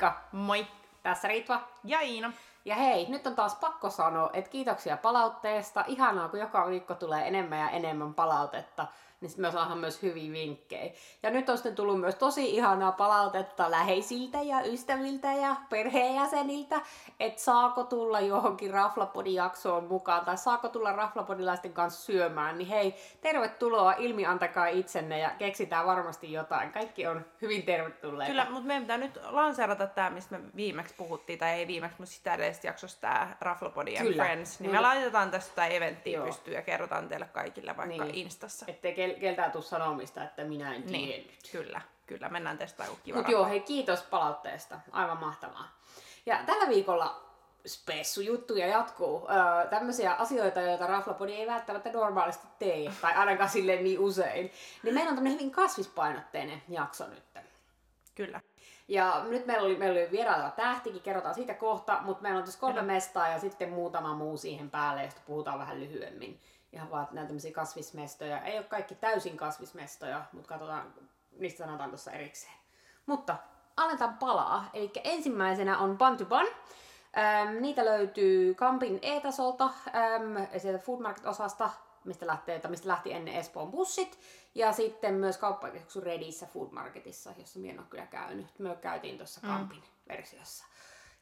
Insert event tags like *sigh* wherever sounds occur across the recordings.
Moikka! Moi! Tässä Ritva. Ja Iina. Ja hei, nyt on taas pakko sanoa, että kiitoksia palautteesta. Ihanaa, kun joka viikko tulee enemmän ja enemmän palautetta niin me saadaan myös hyviä vinkkejä. Ja nyt on sitten tullut myös tosi ihanaa palautetta läheisiltä ja ystäviltä ja perheenjäseniltä, että saako tulla johonkin Raflapodin jaksoon mukaan tai saako tulla Raflapodilaisten kanssa syömään, niin hei, tervetuloa, ilmi antakaa itsenne ja keksitään varmasti jotain. Kaikki on hyvin tervetulleita. Kyllä, mutta meidän pitää nyt lanseerata tämä, mistä me viimeksi puhuttiin, tai ei viimeksi, mutta sitä edellisestä jaksossa tämä Raflapodi Kyllä. Friends, niin, me laitetaan tästä eventtiä pystyyn ja kerrotaan teille kaikille vaikka niin. Instassa. Ettei kel- keltään tuu sanomista, että minä en niin, tiennyt. Kyllä, kyllä, mennään testaamaan kiva Mutta joo, hei kiitos palautteesta, aivan mahtavaa. Ja tällä viikolla spessujuttuja jatkuu. Öö, tämmöisiä asioita, joita Raflapodi ei välttämättä normaalisti tee, tai ainakaan sille niin usein. Niin meillä on tämmöinen hyvin kasvispainotteinen jakso nyt. Kyllä. Ja nyt meillä oli, meillä oli vieraileva tähtikin, kerrotaan siitä kohta, mutta meillä on tässä kolme mestaa ja sitten muutama muu siihen päälle, josta puhutaan vähän lyhyemmin ihan vaan näitä tämmöisiä kasvismestoja. Ei ole kaikki täysin kasvismestoja, mutta katsotaan, niistä sanotaan tuossa erikseen. Mutta aletaan palaa. Eli ensimmäisenä on Bun. Ähm, niitä löytyy Kampin E-tasolta, ähm, sieltä Food Market-osasta, mistä, lähtee, mistä lähti ennen Espoon bussit. Ja sitten myös kauppakeskuksen Redissä Food Marketissa, jossa minä en ole kyllä käynyt. Me käytiin tuossa mm. Kampin mm. versiossa.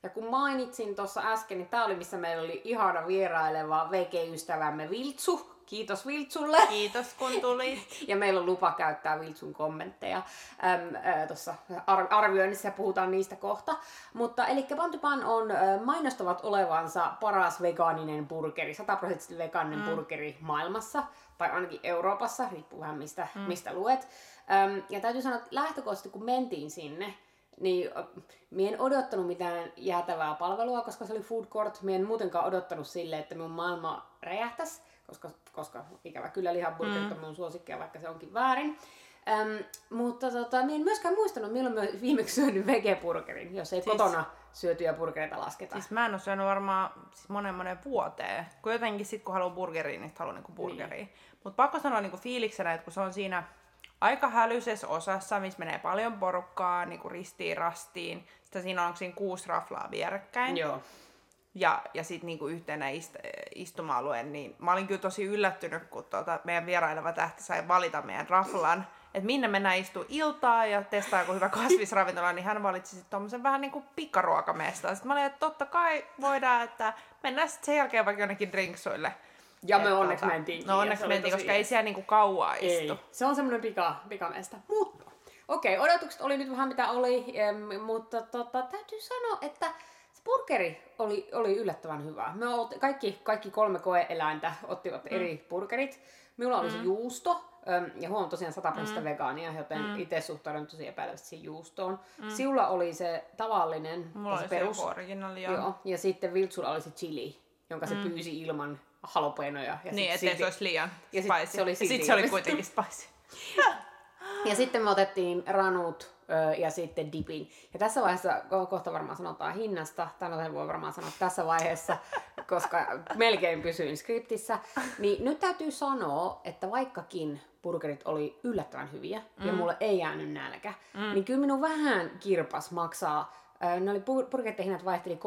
Ja kun mainitsin tuossa äsken, niin tämä oli missä meillä oli ihana vieraileva VG-ystävämme Viltsu. Kiitos Viltsulle. Kiitos kun tuli. *laughs* ja meillä on lupa käyttää Viltsun kommentteja tuossa ar- arvioinnissa ja puhutaan niistä kohta. Mutta eli Pantupan on äh, mainostavat olevansa paras vegaaninen burgeri, 100 prosenttisesti vegaaninen mm. burgeri maailmassa, tai ainakin Euroopassa, riippuu vähän mistä, mm. mistä luet. Ähm, ja täytyy sanoa, että lähtökohtaisesti kun mentiin sinne, niin minä en odottanut mitään jäätävää palvelua, koska se oli food court. Minä en muutenkaan odottanut sille, että minun maailma räjähtäisi, koska, koska ikävä kyllä lihaburgerit mm. on minun suosikkia, vaikka se onkin väärin. Öm, mutta tota, minä en myöskään muistanut, milloin minä *laughs* viimeksi syönyt vegeburgerin, jos ei siis, kotona syötyjä burgereita lasketa. Siis mä en ole syönyt varmaan siis monen monen vuoteen. Kun jotenkin sit kun haluaa burgeriin, niin haluaa niinku burgeriin. Niin. Mutta pakko sanoa niinku fiiliksenä, että kun se on siinä aika hälyisessä osassa, missä menee paljon porukkaa niin kuin ristiin rastiin. Sitten siinä on, siinä kuusi raflaa vierekkäin. Joo. Ja, ja sitten niinku yhtenä ist, istuma-alue, niin mä olin kyllä tosi yllättynyt, kun tuota, meidän vieraileva tähti sai valita meidän raflan, että minne mennään istua iltaa ja testaa joku hyvä kasvisravintola, niin hän valitsi sitten tuommoisen vähän niin kuin pikaruokamesta. Sitten mä olin, että totta kai voidaan, että mennään sitten sen jälkeen vaikka jonnekin drinksuille. Ja me onneksi tota, mentiin. No onneksi mentiin, koska ei siellä niinku kauaa istu. Ei. Se on semmoinen pika, pikamestä. Mutta okei, okay, odotukset oli nyt vähän mitä oli, em, mutta tota, täytyy sanoa, että se burgeri oli, oli yllättävän hyvä. Me otti, kaikki, kaikki kolme koeeläintä ottivat mm. eri burgerit. Minulla oli mm. se juusto, ja huom tosiaan 100 mm. vegaania, joten mm. itse suhtaudun tosi epäilevästi siihen juustoon. Mm. Siulla oli se tavallinen, Mulla se oli perus. Se joo. Ja sitten Viltsulla oli se chili, jonka mm. se pyysi ilman halopenoja. Ja niin, ettei silti... se olisi liian ja spicy. Sit se oli ja sitten se oli kuitenkin spicy. *laughs* ja sitten me otettiin ranut ja sitten dipin. Ja tässä vaiheessa kohta varmaan sanotaan hinnasta, tai voi varmaan sanoa tässä vaiheessa, *laughs* koska melkein pysyin skriptissä. Niin nyt täytyy sanoa, että vaikkakin burgerit oli yllättävän hyviä mm. ja mulle ei jäänyt nälkä, mm. niin kyllä minun vähän kirpas maksaa ne oli burgerihinnat vaihteli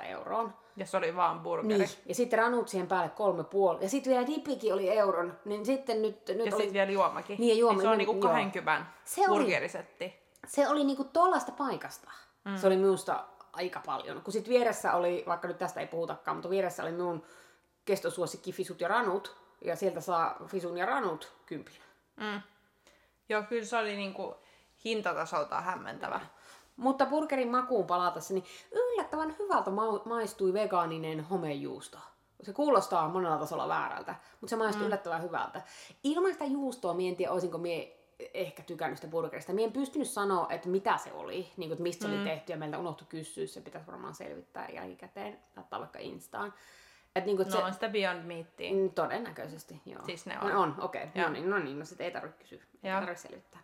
13-16 euroon. Ja se oli vaan burgeri. Niin. Ja sitten ranut siihen päälle kolme puoli. Ja sitten vielä dipikin oli euron. Niin sitten nyt, nyt ja oli... sitten vielä juomakin. Niin, ja juoma. Niin se on niinku 20 se burgerisetti. Oli, se oli niinku tollasta paikasta. Mm. Se oli minusta aika paljon. Kun sitten vieressä oli, vaikka nyt tästä ei puhutakaan, mutta vieressä oli minun kestosuosikki Fisut ja Ranut. Ja sieltä saa Fisun ja Ranut kympillä. Mm. Joo, kyllä se oli niinku hintatasoltaan hämmentävä. Mutta burgerin makuun palatessa, niin yllättävän hyvältä ma- maistui vegaaninen homejuusto. Se kuulostaa monella tasolla väärältä, mutta se maistuu mm. yllättävän hyvältä. Ilman sitä juustoa mie en tiedä, olisinko mie ehkä tykännyt sitä burgerista. Mie en pystynyt sanoa, että mitä se oli, niin kuin, että mistä mm. se oli tehty, ja meiltä unohtui kysyä, se pitäisi varmaan selvittää jälkikäteen, laittaa vaikka Instaan. Et niin no se, on sitä Beyond Meatia. Mm, todennäköisesti, joo. Siis ne on. Ne on, okei. Okay. No niin, no niin, no sit ei tarvitse kysyä, ei tarvitse selvittää.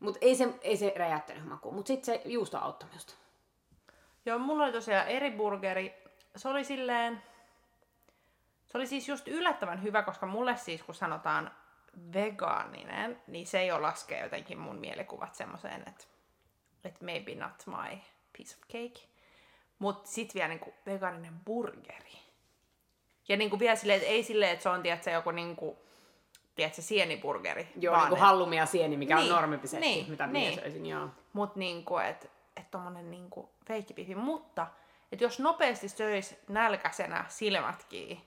Mutta ei se, ei se räjäyttänyt makuun. Mutta sitten se juusto auttoi myös. Joo, mulla oli tosiaan eri burgeri. Se oli silleen... Se oli siis just yllättävän hyvä, koska mulle siis, kun sanotaan vegaaninen, niin se ole laskee jotenkin mun mielikuvat semmoiseen, että että maybe not my piece of cake. Mut sit vielä niinku vegaaninen burgeri. Ja niinku vielä silleen, että ei silleen, että se on tiedätkö, joku niinku, tiedätkö, sieniburgeri. Joo, vaan niin kuin et- hallumia sieni, mikä Niin, on normimpi setti, niin, mitä minä niin. söisin, joo. Mut niinku, että et tommonen niinku feikkipifi. Mutta, että jos nopeasti söis nälkäisenä silmät kiinni,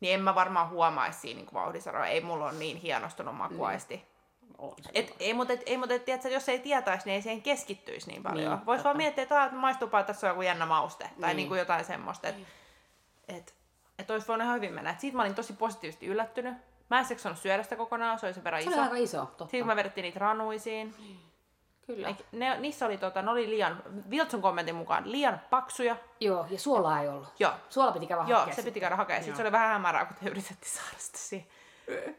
niin en mä varmaan huomaisi siinä niinku vauhdisaroa. Ei mulla ole niin hienostunut makuaisti. On se Et, ei, mutta et, ei, mutta et, tiedätkö, jos ei tietäisi, niin ei siihen keskittyisi niin paljon. Niin, Niin, Voisi vaan miettiä, että ah, maistuupa, että tässä on joku jännä mauste. Tai Niin. niin kuin jotain semmoista. Että et, et olisi voinut ihan hyvin mennä. Et siitä mä olin tosi positiivisesti yllättynyt. Mä en seksannut syödä sitä kokonaan, se oli sen verran Se iso. oli aika iso, totta. Sitten kun me vedettiin niitä ranuisiin, Kyllä. Eik- ne, niissä oli, tota, ne oli liian, Viltsun kommentin mukaan, liian paksuja. Joo, ja suolaa ei ollut. Joo, Suola piti käydä joo hakea se sitten. piti käydä hakea. Sitten Joo. se oli vähän hämärää, kun te yritettiin saada sitä siihen. *sighs*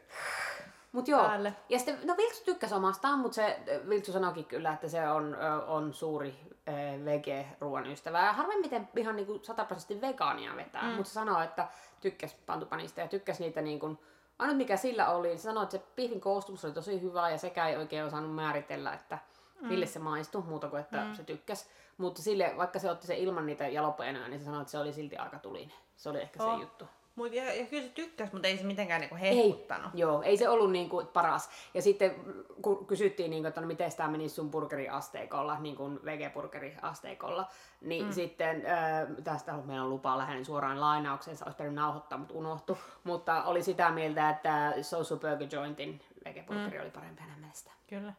Mut joo, päälle. ja sitten, no Viltsu tykkäsi omastaan, mutta se Viltsu sanoikin kyllä, että se on, on suuri ö, vege-ruoan ystävä. Ja harvemmiten ihan niinku sataprosenttisesti vegaania vetää, mm. mutta se sanoo, että tykkäsi pantupanista ja tykkäsi niitä niinku, ainut mikä sillä oli, se sanoi, että se piifin koostumus oli tosi hyvä ja sekä ei oikein osannut määritellä, että mille se maistui, muuta kuin että mm. se tykkäsi. Mutta sille, vaikka se otti sen ilman niitä jalopeenoja, niin se sanoi, että se oli silti aika tulinen. Se oli ehkä Oh. se juttu. Mut, ja, ja kyllä se tykkäsi, mutta ei se mitenkään niinku Ei, hehkuttanut. joo, ei se ollut niinku paras. Ja sitten kun kysyttiin, niinku, että no miten tämä menisi sun burgeriasteikolla, niin kuin vege-burgeriasteikolla, niin mm. sitten äh, tästä meillä on lupa lähden suoraan lainaukseen, se olisi pitänyt nauhoittaa, mutta unohtu. Mutta oli sitä mieltä, että Social Burger Jointin vege-burgeri mm. oli parempi hänen mielestä. Kyllä.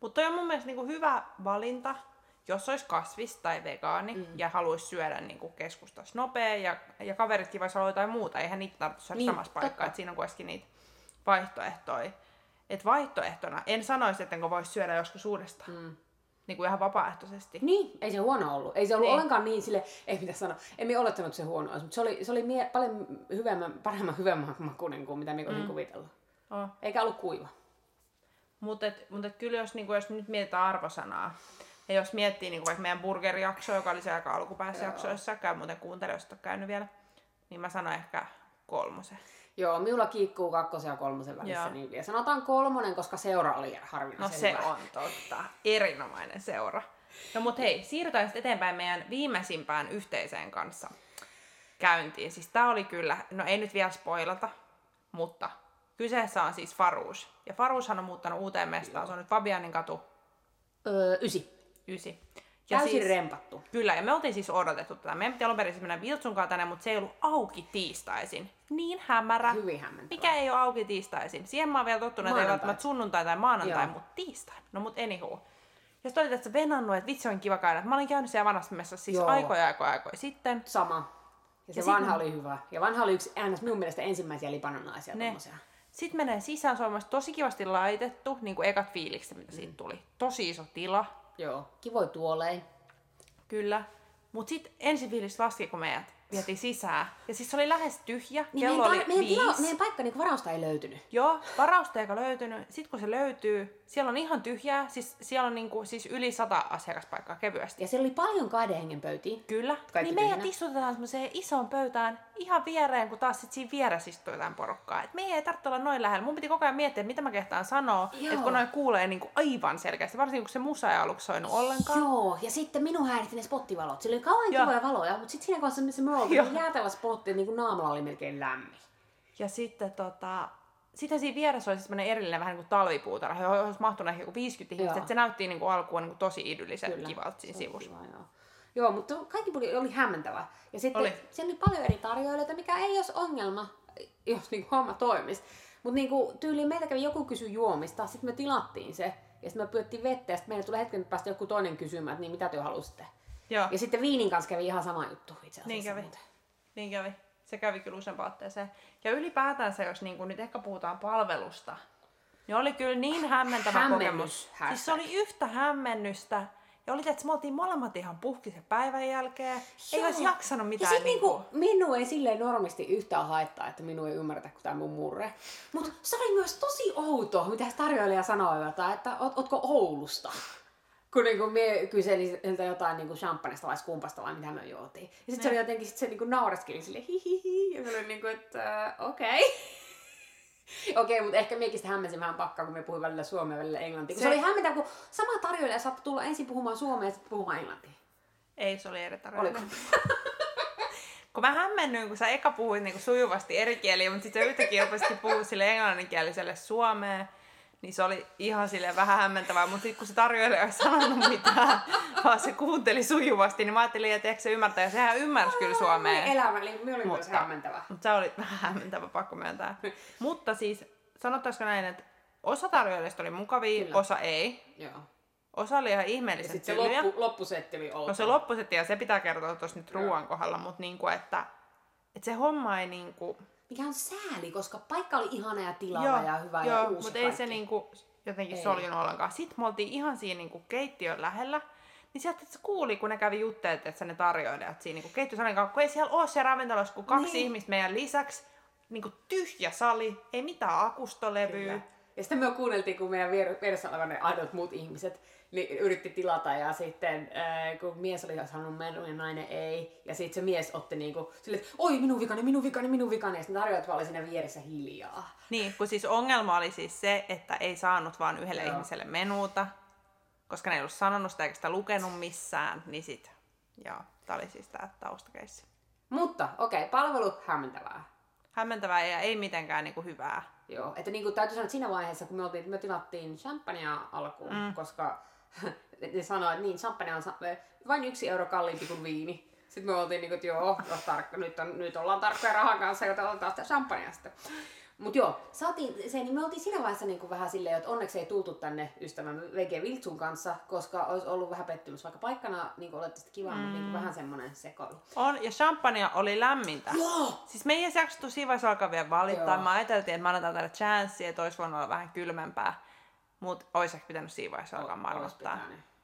Mutta on mun mielestä niinku hyvä valinta, jos olisi kasvis tai vegaani mm. ja haluaisi syödä niinku keskustassa nopea ja, ja kaveritkin voisi olla jotain muuta. Eihän niitä tarvitse syödä Niin, niin, samassa paikkaa, että siinä on kuitenkin niitä vaihtoehtoja. Et vaihtoehtona, en sanoisi, että voisi syödä joskus uudestaan. Mm. Niin kuin ihan vapaaehtoisesti. Niin, ei se huono ollut. Ei se ollut Niin. niin. ollenkaan niin sille, ei mitä sanoa, emme olettanut, että se huono olisi, mutta se oli, se oli mie- paljon hyvemmän, paremman hyvemmän makuinen kuin mitä me mm. kuvitellut. Oh. Eikä ollut kuiva. Mutta et, mut et kyllä jos, niinku, jos nyt mietitään arvosanaa, ja jos miettii niinku vaikka meidän burgerijakso, joka oli se aika alkupäässä Joo. jaksoissa, käy muuten kuuntele, jos et käynyt vielä, niin mä sanoin ehkä kolmosen. Joo, minulla kiikkuu kakkosen ja kolmosen välissä. Joo. Niin, ja sanotaan kolmonen, koska seura oli No harvinaisen se hyvä. on totta. Erinomainen seura. No mut hei, siirrytään sitten eteenpäin meidän viimeisimpään yhteiseen kanssa käyntiin. Siis tää oli kyllä, no ei nyt vielä spoilata, mutta kyseessä on siis Farus. Ja Farushan on muuttanut uuteen mestaan, se on nyt Fabianin katu Öö, ysi. 9. Täysin siis... rempattu. Kyllä, ja me oltiin siis odotettu tätä. Meidän piti alun perin siis mennä Viltsunkaan tänne, mutta se ei ollut auki tiistaisin. Niin hämärä. Hyvin hämmentävä. Mikä ei ole auki tiistaisin? Siihen mä oon vielä tottunut, että ei välttämättä sunnuntai tai maanantai, Joo. mutta tiistai. No mut anywho. Ja sitten että venannut, että vitsi on kiva käydä. Mä olin käynyt siellä vanhassa messassa siis Joo. aikoja aikoja aikoja sitten. Sama. Ja se Ja ja vanha oli hyvä. Ja vanha oli yksi äänes minun mielestä ensimmäisiä libanonlaisia Ne. Sitten menee sisään, se on tosi kivasti laitettu, niin kuin ekat fiilikset, mitä siitä tuli. Tosi iso tila, Joo. Kivoi tuolein. kyllä. Mut sitten ensi fiilis laski, kun meidät vietiin sisään. Ja siis se oli lähes tyhjä, Niin kello meidän, oli meidän, tila, viisi. meidän paikka niin varausta ei löytynyt. Joo, varausta eikä löytynyt. Sitten kun se löytyy, siellä on ihan tyhjää. Siis siellä on niinku, siis yli sata asiakaspaikkaa kevyesti. Ja siellä oli paljon kahden hengen pöytiä. Kyllä. Kaikki niin meidät istutetaan semmoiseen isoon pöytään ihan viereen, kun taas sit siinä vieressä istuu jotain porukkaa. Et meidän ei tarvitse olla noin lähellä. Mun piti koko ajan miettiä, mitä mä kehtaan sanoa. Että kun noin kuulee niinku aivan selkeästi, varsinkin kun se musa ei aluksi soinut ollenkaan. Joo, ja sitten minun häiritti ne spottivalot. Sillä oli kauan Joo. kivoja valoja, mutta sitten siinä kohdassa, missä me oltiin, niin jäätävä spotti, niin kuin naamalla oli melkein lämmin. Ja sitten tota, sitten siinä vieressä oli siis erillinen vähän niin kuin talvipuutarha, johon olisi mahtunut ehkä joku 50 ihmistä. Se näytti niin kuin alkuun niin kuin tosi idylliseltä kivalta siinä sivussa. kiva, joo. Joo, mutta kaikki oli, oli hämmentävä. Ja sitten Oli. siellä oli paljon eri tarjoilijoita, mikä ei olisi ongelma, jos niinku homma toimisi. Mutta niinku, tyyliin meiltä kävi joku kysy juomista, sitten me tilattiin se. Ja sitten me pyöttiin vettä ja sitten meille tuli hetken päästä joku toinen kysymään, että niin mitä te halusitte. Joo. Ja sitten viinin kanssa kävi ihan sama juttu itse asiassa. Niin kävi. muuten. Niin kävi. Se kävi kyllä useampaan otteeseen. Ja ylipäätänsä, jos niin nyt ehkä puhutaan palvelusta, niin oli kyllä niin hämmentävä Hämmennys, kokemus. hashtag. Siis se oli yhtä hämmennystä. Ja oli, että me oltiin molemmat ihan puhkisen päivän jälkeen. Ei Joo. olisi jaksanut Ja mitään. sit niinku... niinku, minua ei silleen normisti yhtään haittaa, että minua ei ymmärretä kuin tämä mun murre. Mutta se oli myös tosi outo, mitä tarjoilija sanoi jotain, että oot, ootko Oulusta? Kun niinku mie kyselin siltä jotain niinku champagnesta vai skumpasta vai mitä me juotiin. Ja sitten se oli jotenkin, sit se niinku naureskeli sille hihihi. Ja se oli niinku, että okei. Okay. *laughs* Okei, mutta ehkä miekin sitä hämmensin vähän pakkaa, kun me puhuin välillä suomea välillä englantia. Se, Se- oli hämmentävä, kun sama tarjoilija saattoi tulla ensin puhumaan suomea ja sitten puhumaan englantia. Ei, se oli eri. Oliko? *laughs* Kun mä hämmennyin, kun sä eka puhuit niinku sujuvasti eri kieliä, mutta sitten sä yhtäkkiä rupesitkin puhua sille englanninkieliselle suomeen, niin se oli ihan sille vähän hämmentävää, mutta sitten kun se tarjoilija ei sanonut mitään, vaan se kuunteli sujuvasti, niin mä ajattelin, että ehkä se ymmärtää, ja sehän ymmärsi kyllä suomea. Elämä, eli me oli myös Mutta- hämmentävä. Mutta se oli vähän hämmentävä, pakko myöntää. Mutta siis, sanottaisiko näin, että osa tarjoilijoista oli mukavia, Kyllä. osa ei. Joo. Osa oli ihan Ja ihmeellisen sitten se loppu, loppusetti oli outo. No se loppusetti, ja se pitää kertoa tuossa nyt ruoan kohdalla, mutta niinku, että, että se homma ei niinku... Mikä on sääli, koska paikka oli ihana ja tilava ja hyvä ja joo, uusi mutta ei kaikki. se niinku jotenkin Ei. soljunut ollenkaan. Sitten me oltiin ihan siinä niinku keittiön lähellä, niin sieltä se kuuli, kun ne kävi jutteet, että ne tarjoilijat siinä niinku keittiösalin kanssa, kun ei siellä ole se ravintolassa kuin kaksi Niin. ihmistä meidän lisäksi, niinku tyhjä sali, ei mitään akustolevyä. Kyllä. Ja sitten me kuunneltiin, kun meidän vier- vieressä olevan ne aidot muut ihmiset niin yritti tilata ja sitten äh, kun mies oli saanut menun ja nainen ei. Ja sitten se mies otti niinku silleen, että oi minun vikani, minun vikani, minun vikani. Ja sitten tarjoajat vaan oli siinä vieressä hiljaa. Niin, kun siis ongelma oli siis se, että ei saanut vaan yhdelle Joo. ihmiselle menuuta, koska ne ei ollut sanonut sitä eikä sitä lukenut missään, niin sit, joo, tää oli siis tää taustakeissi. Mutta okei, okay, palvelu hämmentävää. Hämmentävää ja ei mitenkään niinku hyvää. Joo, että niin kuin täytyy sanoa, että siinä vaiheessa, kun me, oltiin, me tilattiin champagnea alkuun, mm. koska ne sanoivat, että niin, champagne on vain yksi euro kalliimpi kuin viini. Sitten me oltiin niin kuin, että joo, no, tarkka, nyt, on, nyt ollaan tarkkoja rahan kanssa, joten otetaan sitä champagnea sitten. Mutta joo, saatiin se, niin me oltiin siinä vaiheessa niin kuin vähän silleen, että onneksi ei tultu tänne ystävämme VG Viltsun kanssa, koska olisi ollut vähän pettymys, vaikka paikkana niin kuin olette kiva, mm. mutta niin kuin vähän semmoinen sekoilu. On, ja champagnea oli lämmintä. Joo! Siis me ei jaksettu siinä vaiheessa alkaa vielä valittaa. Joo. Mä ajateltiin, että mä annetaan tälle chanssia, että olisi voinut olla vähän kylmempää. Mutta olisi ehkä pitänyt siinä vaiheessa alkaa marmottaa.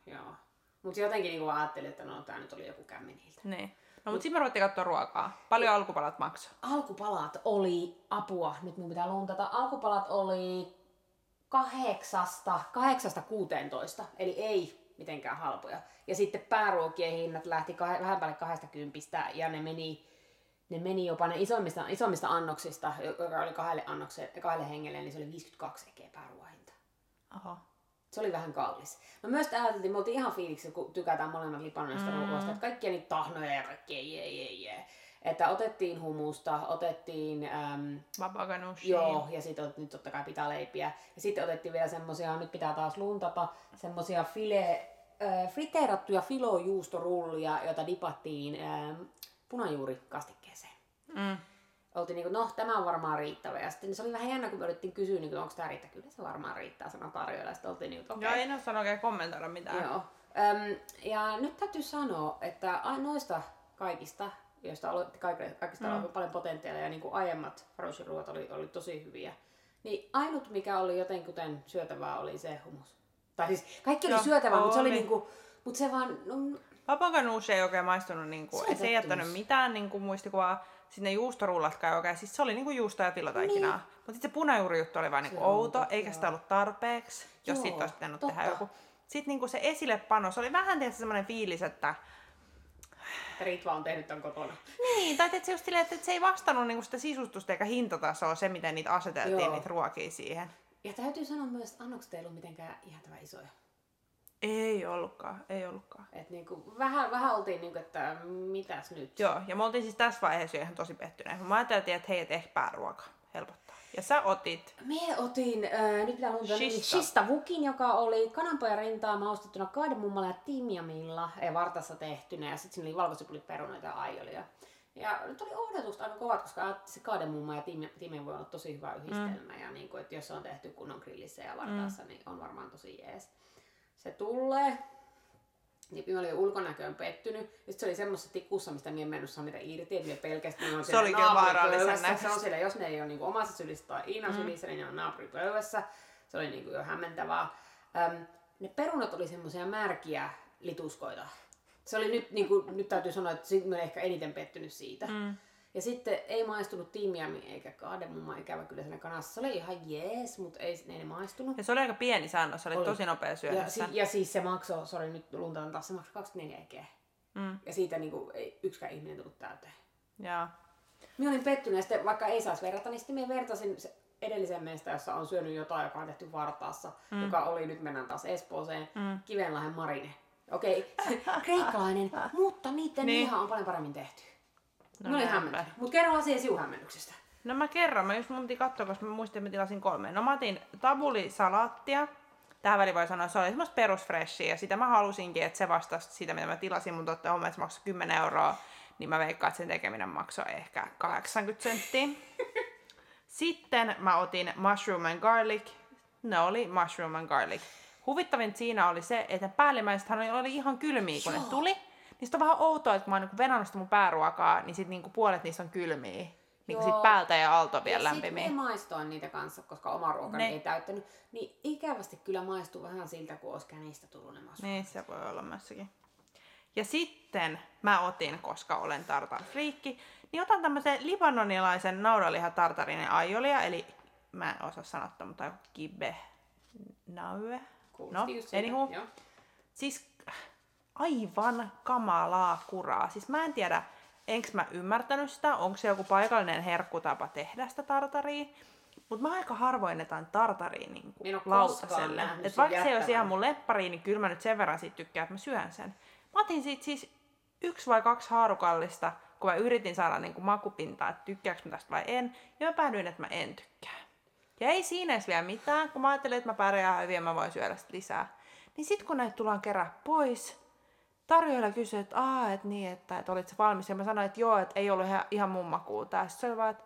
Joo. Mutta jotenkin niin kuin ajattelin, että no tää nyt oli joku kämmeniltä. Niin. No mutta sitten me ruvettiin katsoa ruokaa. Paljon alkupalat maksoi. Alkupalat oli, apua, nyt mun pitää luntata, alkupalat oli kahdeksasta, kahdeksasta 16, eli ei mitenkään halpoja. Ja sitten pääruokien hinnat lähti kah- vähän päälle 20 ja ne meni, ne meni jopa ne isommista, isommista annoksista, joka oli kahdelle, annokselle, kahdelle hengelle, niin se oli 52 ekeä pääruoahinta. Oho. Se oli vähän kallis. No myös ajateltiin, me oltiin ihan fiiliksi, kun tykätään molemmat Libanoista mm. ruoasta, että kaikkia niitä tahnoja ja kaikkea jee, jee, jee. Että otettiin humusta, otettiin, äm, joo, ja sitten nyt totta kai pitää leipiä. Ja sitten otettiin vielä semmosia, nyt pitää taas luntata, semmosia file, äh, friteerattuja filojuustorullia, joita dipattiin ähm, punajuurikastikkeeseen. Mm. Oltiin niinku, no tämä on varmaan riittävä. Ja sitten se oli vähän jännä, kun me yritettiin kysyä, niin onko tämä riittävä. Kyllä se varmaan riittää, sanoi tarjoilla. Ja sitten oltiin niinku, okei. Joo, ei ne osannut oikein kommentoida mitään. Joo. Öm, ja nyt täytyy sanoa, että noista kaikista, joista oli, kaikista, mm. oli paljon potentiaalia ja niin kuin aiemmat ruoat oli, oli tosi hyviä, niin ainut mikä oli jotenkuten syötävää oli se humus. Tai siis kaikki oli Joo, syötävää, mutta se oli oli. niinku, mutta se vaan, no, Vapaganushi ei oikein maistunut, niinku, Se se ei jättänyt mitään niinku, muistikuvaa. Sitten ne juustorullatkaan ei oikein, siis se oli niinku juusto ja filotaikinaa. Niin. Mutta sitten se punajuurijuttu oli vaan niinku outo, totta, eikä joo. sitä ollut tarpeeksi, jos Joo, siitä olisi pitänyt totta. tehdä joku. Sitten niinku se esillepano, se oli vähän tietysti semmoinen fiilis, että Ritva on tehnyt ton kotona. niin, tai että se just silleen, että se ei vastannut niinku sitä sisustusta eikä hintatasoa se, miten niitä aseteltiin, Joo. niitä ruokia siihen. Ja täytyy sanoa myös, että annokset ei ollut mitenkään ihan isoja. Ei ollutkaan, ei ollutkaan. Et niinku, vähän, vähän oltiin, niinku, että mitäs nyt? Joo, ja me oltiin siis tässä vaiheessa jo ihan tosi pettyneet. Mä ajattelin, että hei, et ehkä pääruoka helpottaa. Ja sä otit Me otin, äh, nyt pitää lunta, Shista. Shista Vukin, joka oli kananpojan rintaa maustettuna kardemummalla ja timjamilla ja vartassa tehtynä. Ja sitten siinä oli valkosipulit, perunoita ja aiolia. Ja nyt oli odotukset aika kovat, koska se kaademumma ja timja voi olla tosi hyvä yhdistelmä. Mm. Ja niin kuin, että jos se on tehty kunnon grillissä ja vartaassa, mm. niin on varmaan tosi jees. Se tulee. Niin mä olin ulkonäköön pettynyt. Ja se oli semmoisessa tikussa, mistä minä en mennyt saa niitä irti, että ne pelkästään on Se siellä vaarallisen naapuripöydässä. Se on siellä, jos ne ei ole niinku omassa sylissä tai Iinan mm. sylissä, niin ne on naapuripöydässä. Se oli niinku jo hämmentävää. Öm, ne perunat oli semmoisia märkiä lituskoita. Se oli nyt, niinku, nyt täytyy sanoa, että sit mä olen ehkä eniten pettynyt siitä. Mm. Ja sitten ei maistunut tiimiami eikä kaademumma ikävä kyllä siinä kanassa. Se oli ihan jees, mutta ei, ei ne maistunut. Ja se oli aika pieni säännös, se oli, Oli. tosi nopea Ja, syönnössä. si- ja siis se maksoi, sori nyt luntaan taas, se maksoi 24 ekeä. Mm. Ja siitä niinku, ei yksikään ihminen tullut täyteen. Joo. Minä olin pettynyt ja sitten vaikka ei saisi verrata, niin sitten minä vertasin se edellisen meistä, jossa on syönyt jotain, joka on tehty Vartaassa, mm. joka oli, nyt mennään taas Espooseen, mm. Kivenlahden Marine. Okei, okay, *laughs* kreikkalainen, mutta niiden niin. liha on paljon paremmin tehty. No, no oli hämmentänyt. Mutta kerro asia sinun hämmennyksestä. No mä kerron, mä just mun piti katsoa, koska mä muistin, että mä tilasin kolme. No mä otin tabulisalaattia. Tähän väliin voi sanoa, että se oli semmoista perusfreshia ja sitä mä halusinkin, että se vastasi sitä, mitä mä tilasin, mutta totta homma, että se maksoi 10 euroa, niin mä veikkaan, että sen tekeminen maksoi ehkä 80 senttiä. *laughs* Sitten mä otin mushroom and garlic. Ne oli mushroom and garlic. Huvittavin siinä oli se, että päällimmäisethän oli, oli ihan kylmiä, kun Joo. ne tuli. Niin on vähän outoa, että kun mä oon niin venannut mun pääruokaa, niin sit niin puolet niistä on kylmiä. Niin sit päältä ja alto vielä ja lämpimiä. Ja maistoin niitä kanssa, koska oma ruokani ne. ei täyttänyt. Niin ikävästi kyllä maistuu vähän siltä, kun olisi niistä tullut ne Niin, se voi olla myöskin. Ja sitten mä otin, koska olen tartar friikki, niin otan tämmöisen libanonilaisen naudanlihatartarin aiolia, eli mä en osaa sanoa, mutta kibe naue. No, anywho. Siis aivan kamalaa kuraa. Siis mä en tiedä, enks mä ymmärtänyt sitä, onko se joku paikallinen herkkutapa tehdä sitä tartaria. Mutta mä aika harvoin etan tartaria niin lautaselle. Et vaikka se ei olisi ihan mun leppari, niin kyllä mä nyt sen verran siitä tykkään, että mä syön sen. Mä otin siitä siis yksi vai kaksi haarukallista, kun mä yritin saada niin makupintaa, että tykkääkö mä tästä vai en. Ja mä päädyin, että mä en tykkää. Ja ei siinä edes vielä mitään, kun mä ajattelin, että mä pärjään hyvin ja mä voin syödä sitä lisää. Niin sit kun näitä tullaan kerran pois, tarjoilla kysyi, että aah, että niin, että, että olit se valmis. Ja mä sanoin, että joo, että ei ollut ihan, ihan mun makuuta. Ja se oli vaan, että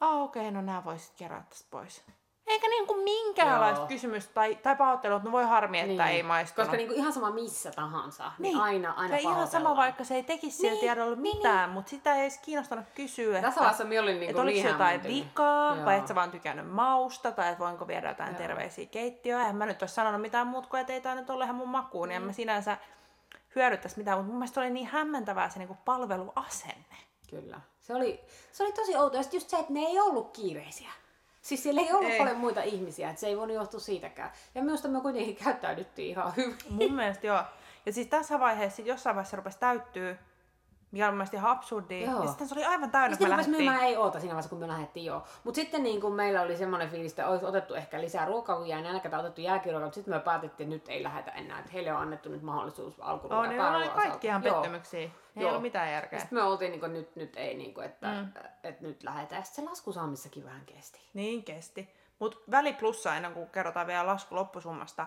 aah, okei, okay, no nää voisit kerätä pois. Eikä niinku minkäänlaista Joo. kysymystä tai, tai pahoittelua, että no voi harmi, että niin. ei maistunut. Koska niinku ihan sama missä tahansa, niin, niin aina, aina ja ihan sama, vaikka se ei tekisi niin. sieltä ollut niin, mitään, niin. mutta sitä ei edes kiinnostanut kysyä, Tässä vaiheessa olin niinku että oliko jotain vikaa, Joo. vai että sä vaan tykännyt mausta, tai että voinko viedä jotain Joo. terveisiä keittiöä. Eihän mä nyt olisi sanonut mitään muuta kuin, että ei tämä nyt ole ihan mun makuun, niin mm. en mä sinänsä hyödyttäisi mitään, mutta mun mielestä oli niin hämmentävää se niinku palveluasenne. Kyllä. Se oli, se oli tosi outoa. Ja just se, että ne ei ollut kiireisiä. Siis siellä ei ollut ei. paljon muita ihmisiä, että se ei voinut johtua siitäkään. Ja minusta me kuitenkin käyttäydyttiin ihan hyvin. Mun mielestä joo. Ja siis tässä vaiheessa jossain vaiheessa rupesi täyttyä mikä on mielestäni ihan absurdia. Joo. Ja sitten se oli aivan täynnä, kun me lähdettiin. myymään ei oota siinä vaiheessa, kun me lähdettiin jo. Mutta sitten niin kun meillä oli semmoinen fiilis, että olisi otettu ehkä lisää kun jäi nälkä tai otettu jälkiruokaa, mutta sitten me päätettiin, että nyt ei lähetä enää. Että heille on annettu nyt mahdollisuus alkuruokaa. Oh, niin oli kaikki ihan pettymyksiä. Ei Joo. ollut mitään järkeä. Sitten me oltiin, niin kuin, nyt, nyt ei, niin kuin, että, mm. että nyt lähdetään. Ja sitten se laskusaamissakin vähän kesti. Niin kesti. Mutta väliplussa ennen kuin kerrotaan vielä lasku loppusummasta,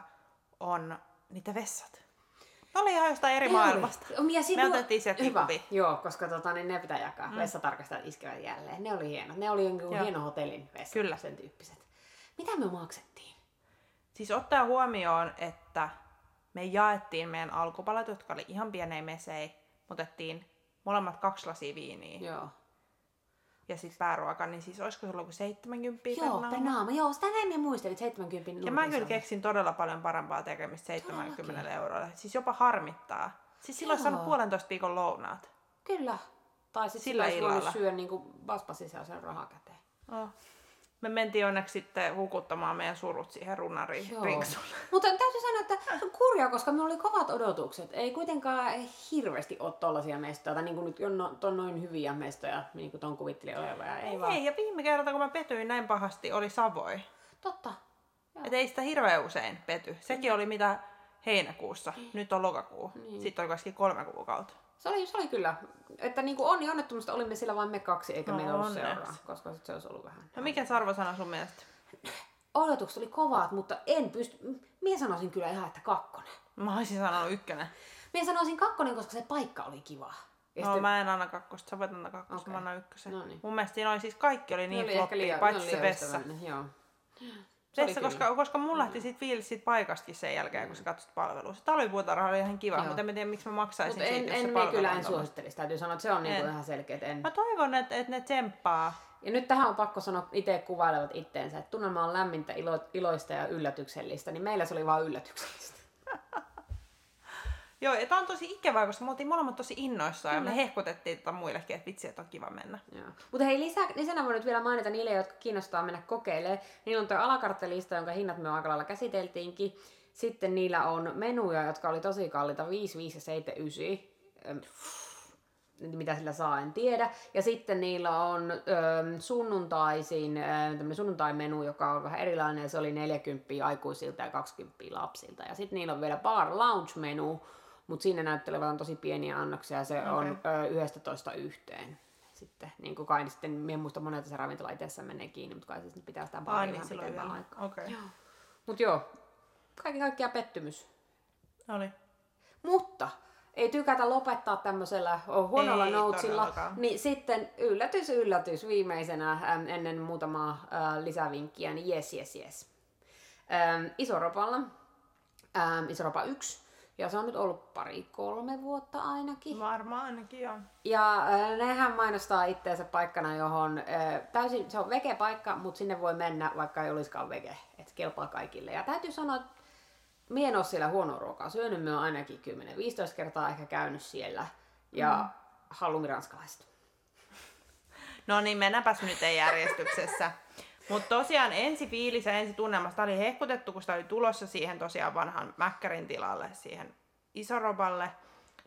on niitä vessat. Ne oli ihan jostain eri maailmasta. Oli. Ja Me otettiin sieltä Hyvä. Joo, koska tota, niin ne pitää jakaa. Mm. Vessatarkastajat iskevät jälleen. Ne oli hienot. Ne oli jonkun hieno hotellin vessa. Kyllä. Sen tyyppiset. Mitä me maksettiin? Siis ottaa huomioon, että me jaettiin meidän alkupalat, jotka oli ihan pienei mesei. Otettiin molemmat kaksi lasia viiniä. Joo ja sitten pääruoka, niin siis olisiko sulla joku 70 Joo, per naama? per naama. Joo, sitä näin me muistelin, 70 Ja mä kyllä keksin todella paljon parempaa tekemistä 70 Todellakin. eurolla. Siis jopa harmittaa. Siis silloin saanut puolentoista viikon lounaat. Kyllä. Tai siis sillä illalla. syödä niin kuin sen rahaa käteen. Oh. Me mentiin onneksi sitten hukuttamaan meidän surut siihen runariin Mutta täytyy sanoa, että se on kurjaa, koska me oli kovat odotukset. Ei kuitenkaan hirveästi ole tollaisia mestoja, tai niin kuin nyt on, on noin hyviä mestoja, niin kuin ton kuvitteli olevan. Ei, ei, vaan. ja viime kerralla kun mä petyin näin pahasti, oli Savoi. Totta. Et ei sitä hirveän usein pety. Sekin oli mitä heinäkuussa, niin. nyt on lokakuu. Niin. Sitten oli kuitenkin kolme kuukautta. Se oli, se oli kyllä, että niin kuin onni onnettomusta olimme sillä vain me kaksi, eikä no, meillä ollut seuraa, koska se olisi ollut vähän. No mikä sarvosana sun mielestä? *clears throat* Odotukset oli kovat, mutta en pysty, minä sanoisin kyllä ihan, että kakkonen. Mä olisin sanonut ykkönen. Minä sanoisin kakkonen, koska se paikka oli kiva. Ja no sitten... mä en anna kakkosta, sä voit anna kakkosta, okay. mä annan ykkösen. No niin. Mun mielestä siinä oli siis kaikki oli niin floppia, paitsi se vessa. Joo. *gasps* Vessa, koska, koska mulla lähti sit fiilis siitä paikastakin sen jälkeen, kun sä katsot palvelua. Se talvipuutarha oli ihan kiva, Joo. mutta en tiedä, miksi mä maksaisin Mut siitä, en, jos en, se kyllä en suosittelisi. Täytyy sanoa, että se on niinku ihan selkeä. En. Mä toivon, että, että ne tsemppaa. Ja nyt tähän on pakko sanoa, itse kuvailevat itteensä, että tunnelma on lämmintä, ilo, iloista ja yllätyksellistä, niin meillä se oli vain yllätyksellistä. *laughs* Joo, ja tämä on tosi ikävää, koska me oltiin molemmat tosi innoissaan ja me hehkutettiin tota muillekin, että vitsi, että on kiva mennä. Mutta hei, lisä, lisänä voin nyt vielä mainita niille, jotka kiinnostaa mennä kokeilemaan. Niillä on tuo alakarttelista, jonka hinnat me aika lailla käsiteltiinkin. Sitten niillä on menuja, jotka oli tosi kalliita, 5, 5 ja 7, 9. mitä sillä saa, en tiedä. Ja sitten niillä on ö, sunnuntaisin, ö, tämmöinen sunnuntaimenu, joka on vähän erilainen, se oli 40 aikuisilta ja 20 lapsilta. Ja sitten niillä on vielä bar lounge menu, mutta siinä näyttelevät tosi pieniä annoksia, ja se okay. on ö, 11 yhteen. Sitten, niin kuin kai sitten, en muista monelta se ravintola itse menee kiinni, mutta kai se sitten pitää sitä baria niin, pitempään aikaa. Joo. Mutta joo, kaiken kaikkiaan pettymys. Oli. Mutta ei tykätä lopettaa tämmöisellä oh, huonolla Ei noutsilla. todellakaan. Niin sitten yllätys, yllätys viimeisenä äm, ennen muutamaa lisävinkkiä, niin jes, jes, jes. Isoropalla, Isoropa 1, ja se on nyt ollut pari, kolme vuotta ainakin. Varmaan ainakin joo. Ja äh, nehän mainostaa itteensä paikkana, johon äh, täysin, se on vege-paikka, mutta sinne voi mennä, vaikka ei olisikaan vege. Että kelpaa kaikille. Ja täytyy sanoa, että mie en ole siellä huonoa ruokaa syönyt, me on ainakin 10-15 kertaa ehkä käynyt siellä. Ja mm. halumi ranskalaiset. No niin, mennäänpäs nyt ei järjestyksessä. *laughs* Mutta tosiaan ensi fiilis ja ensi tunnelma, sitä oli hehkutettu, kun sitä oli tulossa siihen tosiaan vanhan Mäkkärin tilalle, siihen Isoroballe.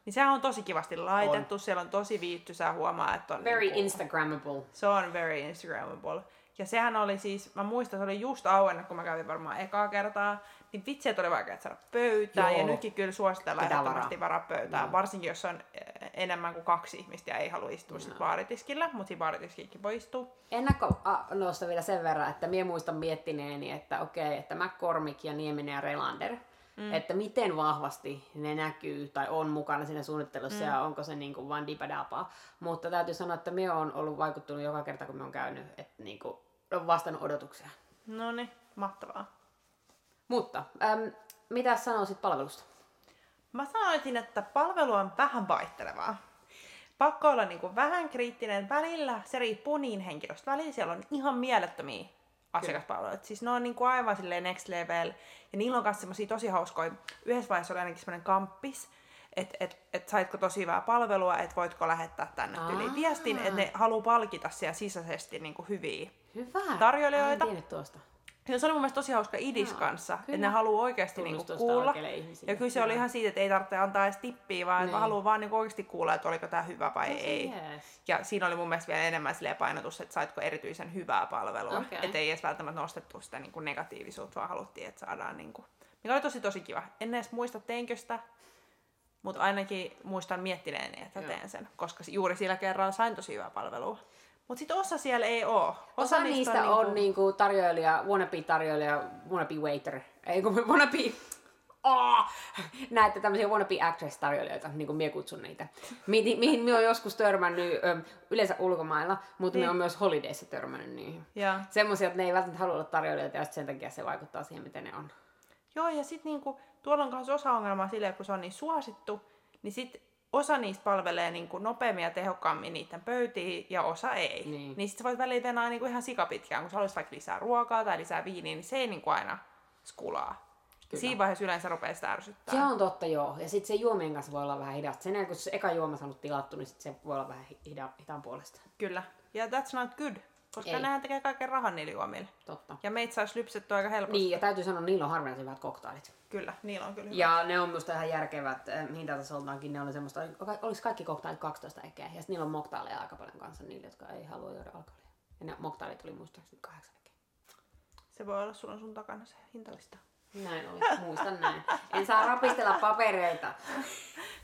Niin sehän on tosi kivasti laitettu, on. siellä on tosi viittysää, huomaa, että on... Very niinku- Instagrammable. Se on very Instagrammable. Ja sehän oli siis, mä muistan, se oli just auennut, kun mä kävin varmaan ekaa kertaa, niin vitsi, että oli vaikea saada pöytään. Joo. Ja nytkin kyllä suositellaan ehdottomasti varaa. varaa pöytään, varsinkin jos on eh, enemmän kuin kaksi ihmistä ja ei halua istua sit baaritiskillä, mutta siinä baaritiskikin voi istua. Ennakkonosta vielä sen verran, että minä muistan miettineeni, että okei, että McCormick ja Nieminen ja Relander, mm. että miten vahvasti ne näkyy tai on mukana siinä suunnittelussa mm. ja onko se niin kuin dipadapaa. Mutta täytyy sanoa, että minä on ollut vaikuttunut joka kerta, kun minä olen käynyt, että niin kuin on vastannut odotuksia. No niin, mahtavaa. Mutta äm, mitä sanoisit palvelusta? Mä sanoisin, että palvelu on vähän vaihtelevaa. Pakko olla niin kuin vähän kriittinen välillä, se riippuu niin henkilöstä. Välillä siellä on ihan mielettömiä asiakaspalveluita. Siis ne on niin kuin aivan silleen next level. Ja niillä on myös tosi hauskoja. Yhdessä vaiheessa oli ainakin semmoinen kamppis, että et, et saitko tosi hyvää palvelua, että voitko lähettää tänne yli viestin, että ne haluaa palkita siellä sisäisesti niin kuin hyviä Hyvä. Tarjoilijoita. Tiennyt tuosta. Se oli mun mielestä tosi hauska idis Joo, kanssa, kyllä. että ne haluaa oikeasti niinku kuulla. Ja kyllä se oli ihan siitä, että ei tarvitse antaa edes tippiä, vaan Niin. haluaa vaan niinku oikeasti kuulla, että oliko tämä hyvä vai Tosi ei. jees. Ja siinä oli mun mielestä vielä enemmän painotus, että saitko erityisen hyvää palvelua. Okei. Että ei edes välttämättä nostettu sitä niinku negatiivisuutta, vaan haluttiin, että saadaan... Niinku... Mikä oli tosi tosi kiva. En edes muista teinkö sitä, mutta ainakin muistan miettineeni, että Joo. teen sen. Koska juuri sillä kerralla sain tosi hyvää palvelua. Mutta sitten osa siellä ei oo. Osa, niistä on, niinku... niinku tarjoilija, wannabe-tarjoilija, wannabe-waiter, ei kun *laughs* wannabe... Oh! Näette tämmöisiä wannabe actress-tarjoilijoita, niin kuin minä kutsun niitä, mihin, mihin minä olen joskus törmännyt ö, yleensä ulkomailla, mutta niin. Minä olen myös holidayssa törmännyt niihin. Semmoisia, että ne ei välttämättä halua olla tarjoilijoita ja sen takia se vaikuttaa siihen, miten ne on. Joo, ja sitten niinku, tuolla on myös osa ongelmaa silleen, kun se on niin suosittu, niin sit osa niistä palvelee niinku nopeammin ja tehokkaammin niiden pöytiin, ja osa ei. Niin. niin sit sä voit välillä venää niinku ihan sikapitkään, kun sä haluaisit vaikka lisää ruokaa tai lisää viiniä, niin se ei niinku aina skulaa. Kyllä. Siinä vaiheessa yleensä rupeaa sitä ärsyttää. Se on totta, joo. Ja sitten se juomien kanssa voi olla vähän hidasta. Sen jälkeen, kun se eka juoma saanut tilattu, niin sit se voi olla vähän hida, hitaan puolesta. Kyllä. Ja that's not good, koska Ei. nehän tekee kaiken rahan niillä juomilla. Totta. Ja meitä saisi lypsettyä aika helposti. Niin, ja täytyy sanoa, niillä on harvinaisen hyvät koktailit. Kyllä, niillä on kyllä. Ja ne on minusta ihan järkevät äh, hintatasoltaankin. Ne oli semmoista, olisi kaikki koktailit 12 ekeä. Ja niillä on moktaaleja aika paljon kanssa niille, jotka ei halua juoda alkoholia. Ja ne moktailit tuli muistaakseni 8 ekeä. Se voi olla sulla sun takana se hintalista. Näin oli, muistan näin. En saa rapistella papereita. *laughs*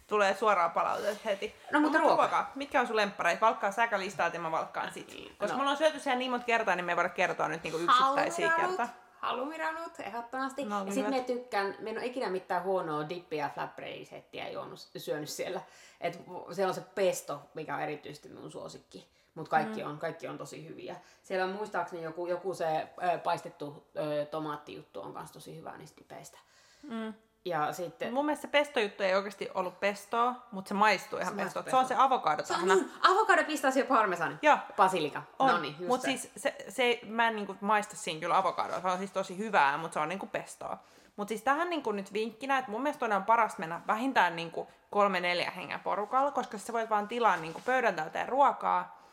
Tulee suoraan palautetta heti. No, mutta ruoka. Mitkä on sun lemppareita? Valkkaa säkä listaa ja mä valkkaan sit. Koska No. me ollaan syöty siellä niin monta kertaa, niin me ei voida kertoa nyt niinku yksittäisiä kertaa. Halumiranut, ehdottomasti. No, ja niin sitten me tykkään, me en ole ikinä mitään huonoa dippiä ja flatbread-settiä juonut, syönyt siellä. Et siellä on se pesto, mikä on erityisesti minun suosikki. Mutta kaikki, mm. on, kaikki on tosi hyviä. Siellä on muistaakseni joku, joku se ö, paistettu ö, tomaattijuttu on myös tosi hyvä niistä dipeistä. Mm. Ja sitten... Mun mielestä se pestojuttu ei oikeasti ollut pestoa, mutta se maistuu ihan pestoa. Se on se avokado Se on niin, avokado, pistasio, parmesani. Joo. Basilika. On, No niin, just mutta se. siis se, se, mä en niinku maista siinä kyllä avokadoa, se on siis tosi hyvää, mutta se on niinku pestoa. Mutta siis tähän niinku nyt vinkkinä, että mun mielestä on paras mennä vähintään niinku kolme neljä hengen porukalla, koska sä voit vaan tilaa niinku pöydän täyteen ruokaa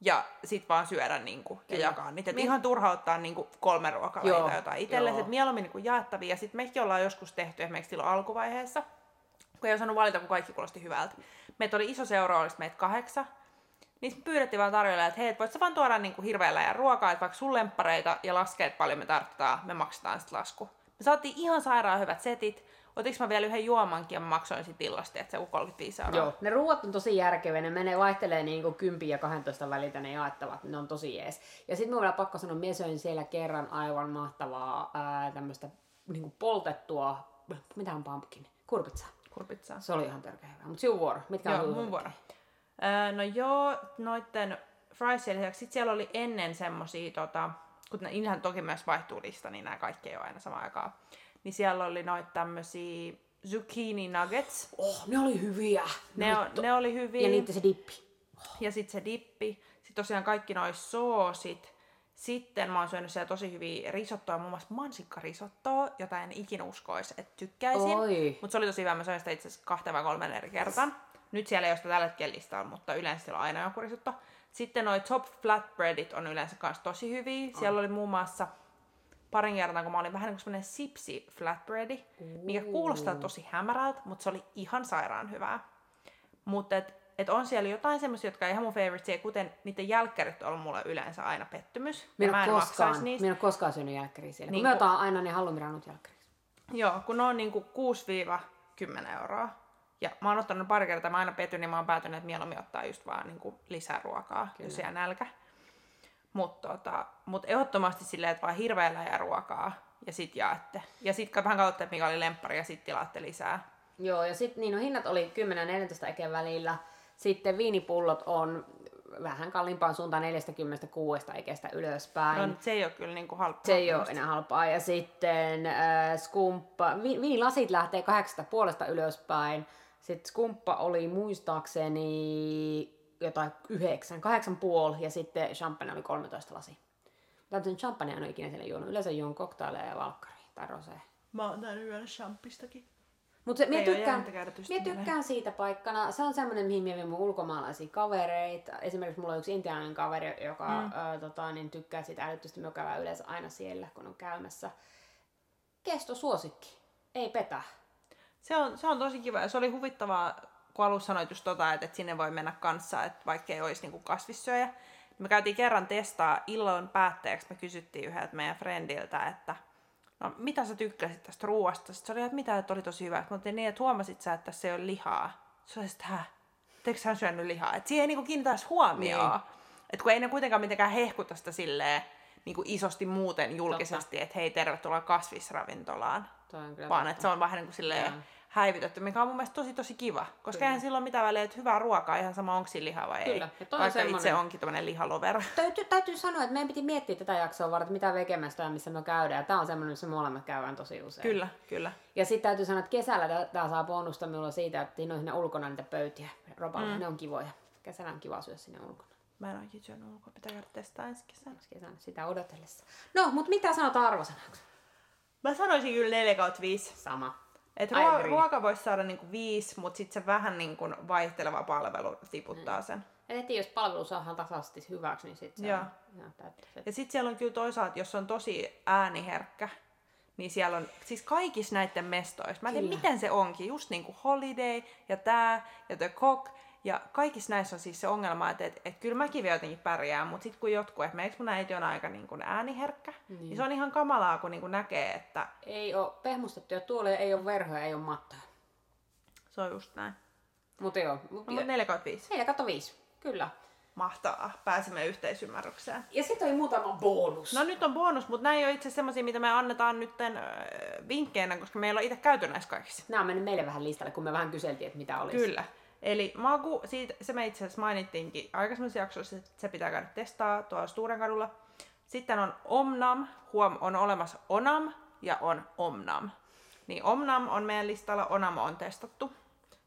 ja sit vaan syödä niinku ja Kyllä. jakaa niitä. Et ihan turha ottaa niinku kolme ruokalajia Joo, tai jotain itsellesi, että mieluummin niinku jaettavia. Ja sit mekin ollaan joskus tehty esimerkiksi silloin alkuvaiheessa, kun ei osannut valita, kun kaikki kuulosti hyvältä. Meitä oli iso seura, olisi meitä kahdeksan. Niin me pyydettiin vaan tarjolla, että hei, et voit sä vaan tuoda niinku hirveällä ja ruokaa, että vaikka sun lemppareita ja laskee, että paljon me tarvitaan, me maksetaan sitten lasku. Me saatiin ihan sairaan hyvät setit. Otinko mä vielä yhden juomankin ja maksoin sit illasta, että se on 35 euroa. Joo, ne ruuat on tosi järkeviä, ne menee vaihtelee niin kuin 10 ja 12 välitä ne jaettavat, ne on tosi jees. Ja sitten mun vielä pakko sanoa, mä söin siellä kerran aivan mahtavaa ää, tämmöistä niin kuin poltettua, mitä on pumpkin? Kurpitsaa. Kurpitsaa. Se oli ihan törkeä hyvä. Mutta sinun vuoro, mitkä Joo, on mun vuoro. Öö, no joo, noitten friesien lisäksi sit siellä oli ennen semmosia, tota, kun ne ihan toki myös vaihtuu lista, niin nämä kaikki ei ole aina samaan aikaan. Niin siellä oli noita tämmösiä zucchini nuggets. Oh, ne oli hyviä. Ne, on, ne oli hyviä. Ja niitä se dippi. Ja sitten se dippi. Sitten tosiaan kaikki noi soosit. Sitten mä oon syönyt siellä tosi hyviä risottoa, muun muassa mansikkarisottoa, jota en ikinä uskoisi, että tykkäisin. Mutta se oli tosi hyvä, mä söin sitä itse asiassa kahteen vai kolmen eri kertaan. Nyt siellä ei ole sitä tällä hetkellä listaa, mutta yleensä siellä on aina joku risotto. Sitten noi top flatbreadit on yleensä myös tosi hyviä. Siellä oli muun muassa parin kertaa, kun mä olin vähän niin kuin semmoinen sipsi flatbreadi, mikä kuulostaa tosi hämärältä, mutta se oli ihan sairaan hyvää. Mutta et, et on siellä jotain semmoisia, jotka ei ihan mun favoritesia, kuten niiden jälkkärit on mulle yleensä aina pettymys. Minä mä en, koskaan, niistä. minä en koskaan syönyt jälkkäriä siellä. Niin Niin kun- otan aina ne hallumiranut jälkkäriä. Joo, kun ne on niinku 6-10 euroa. Ja mä oon ottanut pari kertaa, mä aina petyn, niin mä oon päätynyt, että mieluummin ottaa just vaan niinku lisää ruokaa, Kyllä. jos jää nälkä. Mutta tota, mut ehdottomasti silleen, että vaan hirveällä ja ruokaa ja sit jaatte. Ja sit vähän katsotte, mikä oli lemppari ja sit tilaatte lisää. Joo, ja sitten niin no, hinnat oli 10 ja 14 eken välillä. Sitten viinipullot on vähän kalliimpaan suuntaan 46 ekestä ylöspäin. No se ei ole kyllä niinku halpaa. Se ei ole enää halpaa. Ja sitten äh, skumppa, vi, viinilasit lähtee kahdeksasta puolesta ylöspäin. Sitten skumppa oli muistaakseni jotain yhdeksän, kahdeksan puoli ja sitten champagne oli 13 lasi. Täytyy champagne en ole ikinä siellä juonut. Yleensä juon koktaileja ja valkkari tai rosé. Mä oon täällä yöllä champistakin. Mutta oo tykkään, mieleen. tykkään siitä paikkana. Se on semmoinen, mihin minä vien mun ulkomaalaisia kavereita. Esimerkiksi mulla on yksi intialainen kaveri, joka mm. ö, tota, niin tykkää sitä älyttömästi. Me käydään yleensä aina siellä, kun on käymässä. Kesto suosikki. Ei petä. Se on, se on tosi kiva ja se oli huvittavaa, kun alussa sanoit just tota, että, että sinne voi mennä kanssa, että vaikka ei olisi niinku kasvissyöjä. Me käytiin kerran testaa illan päätteeksi, me kysyttiin yhdeltä meidän friendiltä, että no mitä sä tykkäsit tästä ruoasta? Sitten se oli, että mitä, että oli tosi hyvä. Mä oltiin niin, että huomasit sä, että tässä ei ole lihaa. Se oli, että häh, etteikö hän syönyt lihaa? Että siihen ei niinku kiinnitä edes huomioon. Niin. Että kun ei ne kuitenkaan mitenkään hehkuta sitä silleen, niin kuin isosti muuten julkisesti, että hei tervetuloa kasvisravintolaan Toi on kyllä vaan että se on vähän niin kuin silleen. Häivytetty, mikä on mun mielestä tosi tosi kiva. Koska eihän silloin mitään väliä, että hyvää ruokaa, ihan sama onko siinä lihaa vai Kyllä, ei. on Vaikka itse onkin tämmönen lihalover. Täytyy, täytyy sanoa, että meidän piti miettiä tätä jaksoa varten, mitä vekemästä missä me käydään. Tämä on semmoinen, missä molemmat käydään tosi usein. Kyllä, kyllä. Ja sitten täytyy sanoa, että kesällä tämä saa bonusta minulla siitä, että siinä on siinä ulkona niitä pöytiä roballa. Mm. Ne on kivoja. Kesällä on kiva syödä sinne ulkona. Mä en oikein syönyt ulkoa, pitää käydä testaa ensi kesänä. Ensi kesänä sitä odotellessa. No, mutta mitä sanot arvosanaksi? Mä sanoisin kyllä 4 kautta 5. Sama. Et ruo- ruoka voisi saada niinku 5, mutta sitten se vähän niinku vaihteleva palvelu tiputtaa sen. Ja heti jos palvelu saadaan tasaisesti hyväksi, niin sitten se Joo. on ihan täyttä. Ja sitten siellä on kyllä toisaalta, jos on tosi ääniherkkä, niin siellä on siis kaikissa näiden mestoissa. Mä en tiedä, miten se onkin. Just niin kuin Holiday ja tää ja The Cock. Ja kaikissa näissä on siis se ongelma, että et, et kyllä mäkin vielä jotenkin pärjään, mutta sitten kun jotkut, että meiksi mun äiti on aika niin kuin ääniherkkä, niin. niin se on ihan kamalaa, kun niin kuin näkee, että Ei ole pehmustettuja tuoleja, ei ole verhoja, ei ole mattoja. se on just näin. Mutta joo, No, mut mutta 4 kautta 5. 4 kato 5. Kyllä. Mahtavaa. Pääsemme yhteisymmärrykseen. Ja sitten oli muutama bonus. No nyt on bonus, mutta nämä ei ole itse semmoisia, mitä me annetaan nytten äh, vinkkeinä, koska meillä on itse käyty näissä kaikissa. Nämä on mennyt meille vähän listalle, kun me vähän kyseltiin, että mitä olisi. Kyllä. Eli maku, siitä, se me itse asiassa mainittiinkin aikaisemmassa jaksossa, että se pitää käydä testaa tuolla Sturenkadulla. Sitten on Omnam, huom, on olemassa Onam ja on Omnam. Niin Omnam on meidän listalla, Onam on testattu.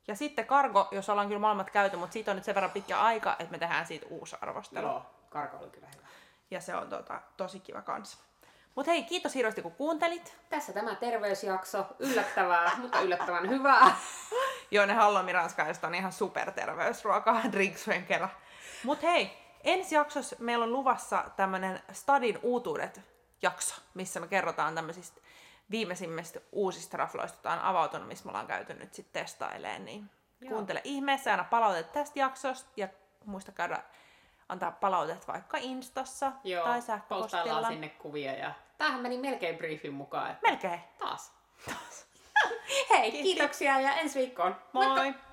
Ja sitten Kargo, jos ollaan kyllä molemmat käyty, mutta siitä on nyt sen verran pitkä aika, että me tehdään siitä uusi arvostelu. Joo, karko oli kyllä hyvä. Ja se on tota, tosi kiva kans. Mutta hei, kiitos hirveästi kun kuuntelit. Tässä tämä terveysjakso. Yllättävää, *laughs* mutta yllättävän hyvää. *laughs* Joo, ne halloumi ranskalaiset on ihan superterveysruokaa *laughs* drinksujen kerran. Mut hei, ensi jaksossa meillä on luvassa tämmönen Stadin uutuudet jakso, missä me kerrotaan tämmöisistä viimeisimmistä uusista rafloista, joita on avautunut, missä me ollaan käyty nyt sitten testailemaan, niin Joo. Kuuntele ihmeessä aina palautetta tästä jaksosta ja muista käydä antaa palautet vaikka Instassa Joo, tai sähköpostilla. sinne kuvia ja tämähän meni melkein briefin mukaan. Että Melkein. taas. *laughs* Hei, Kiitos. kiitoksia ja ensi viikkoon. Moi! Moikka!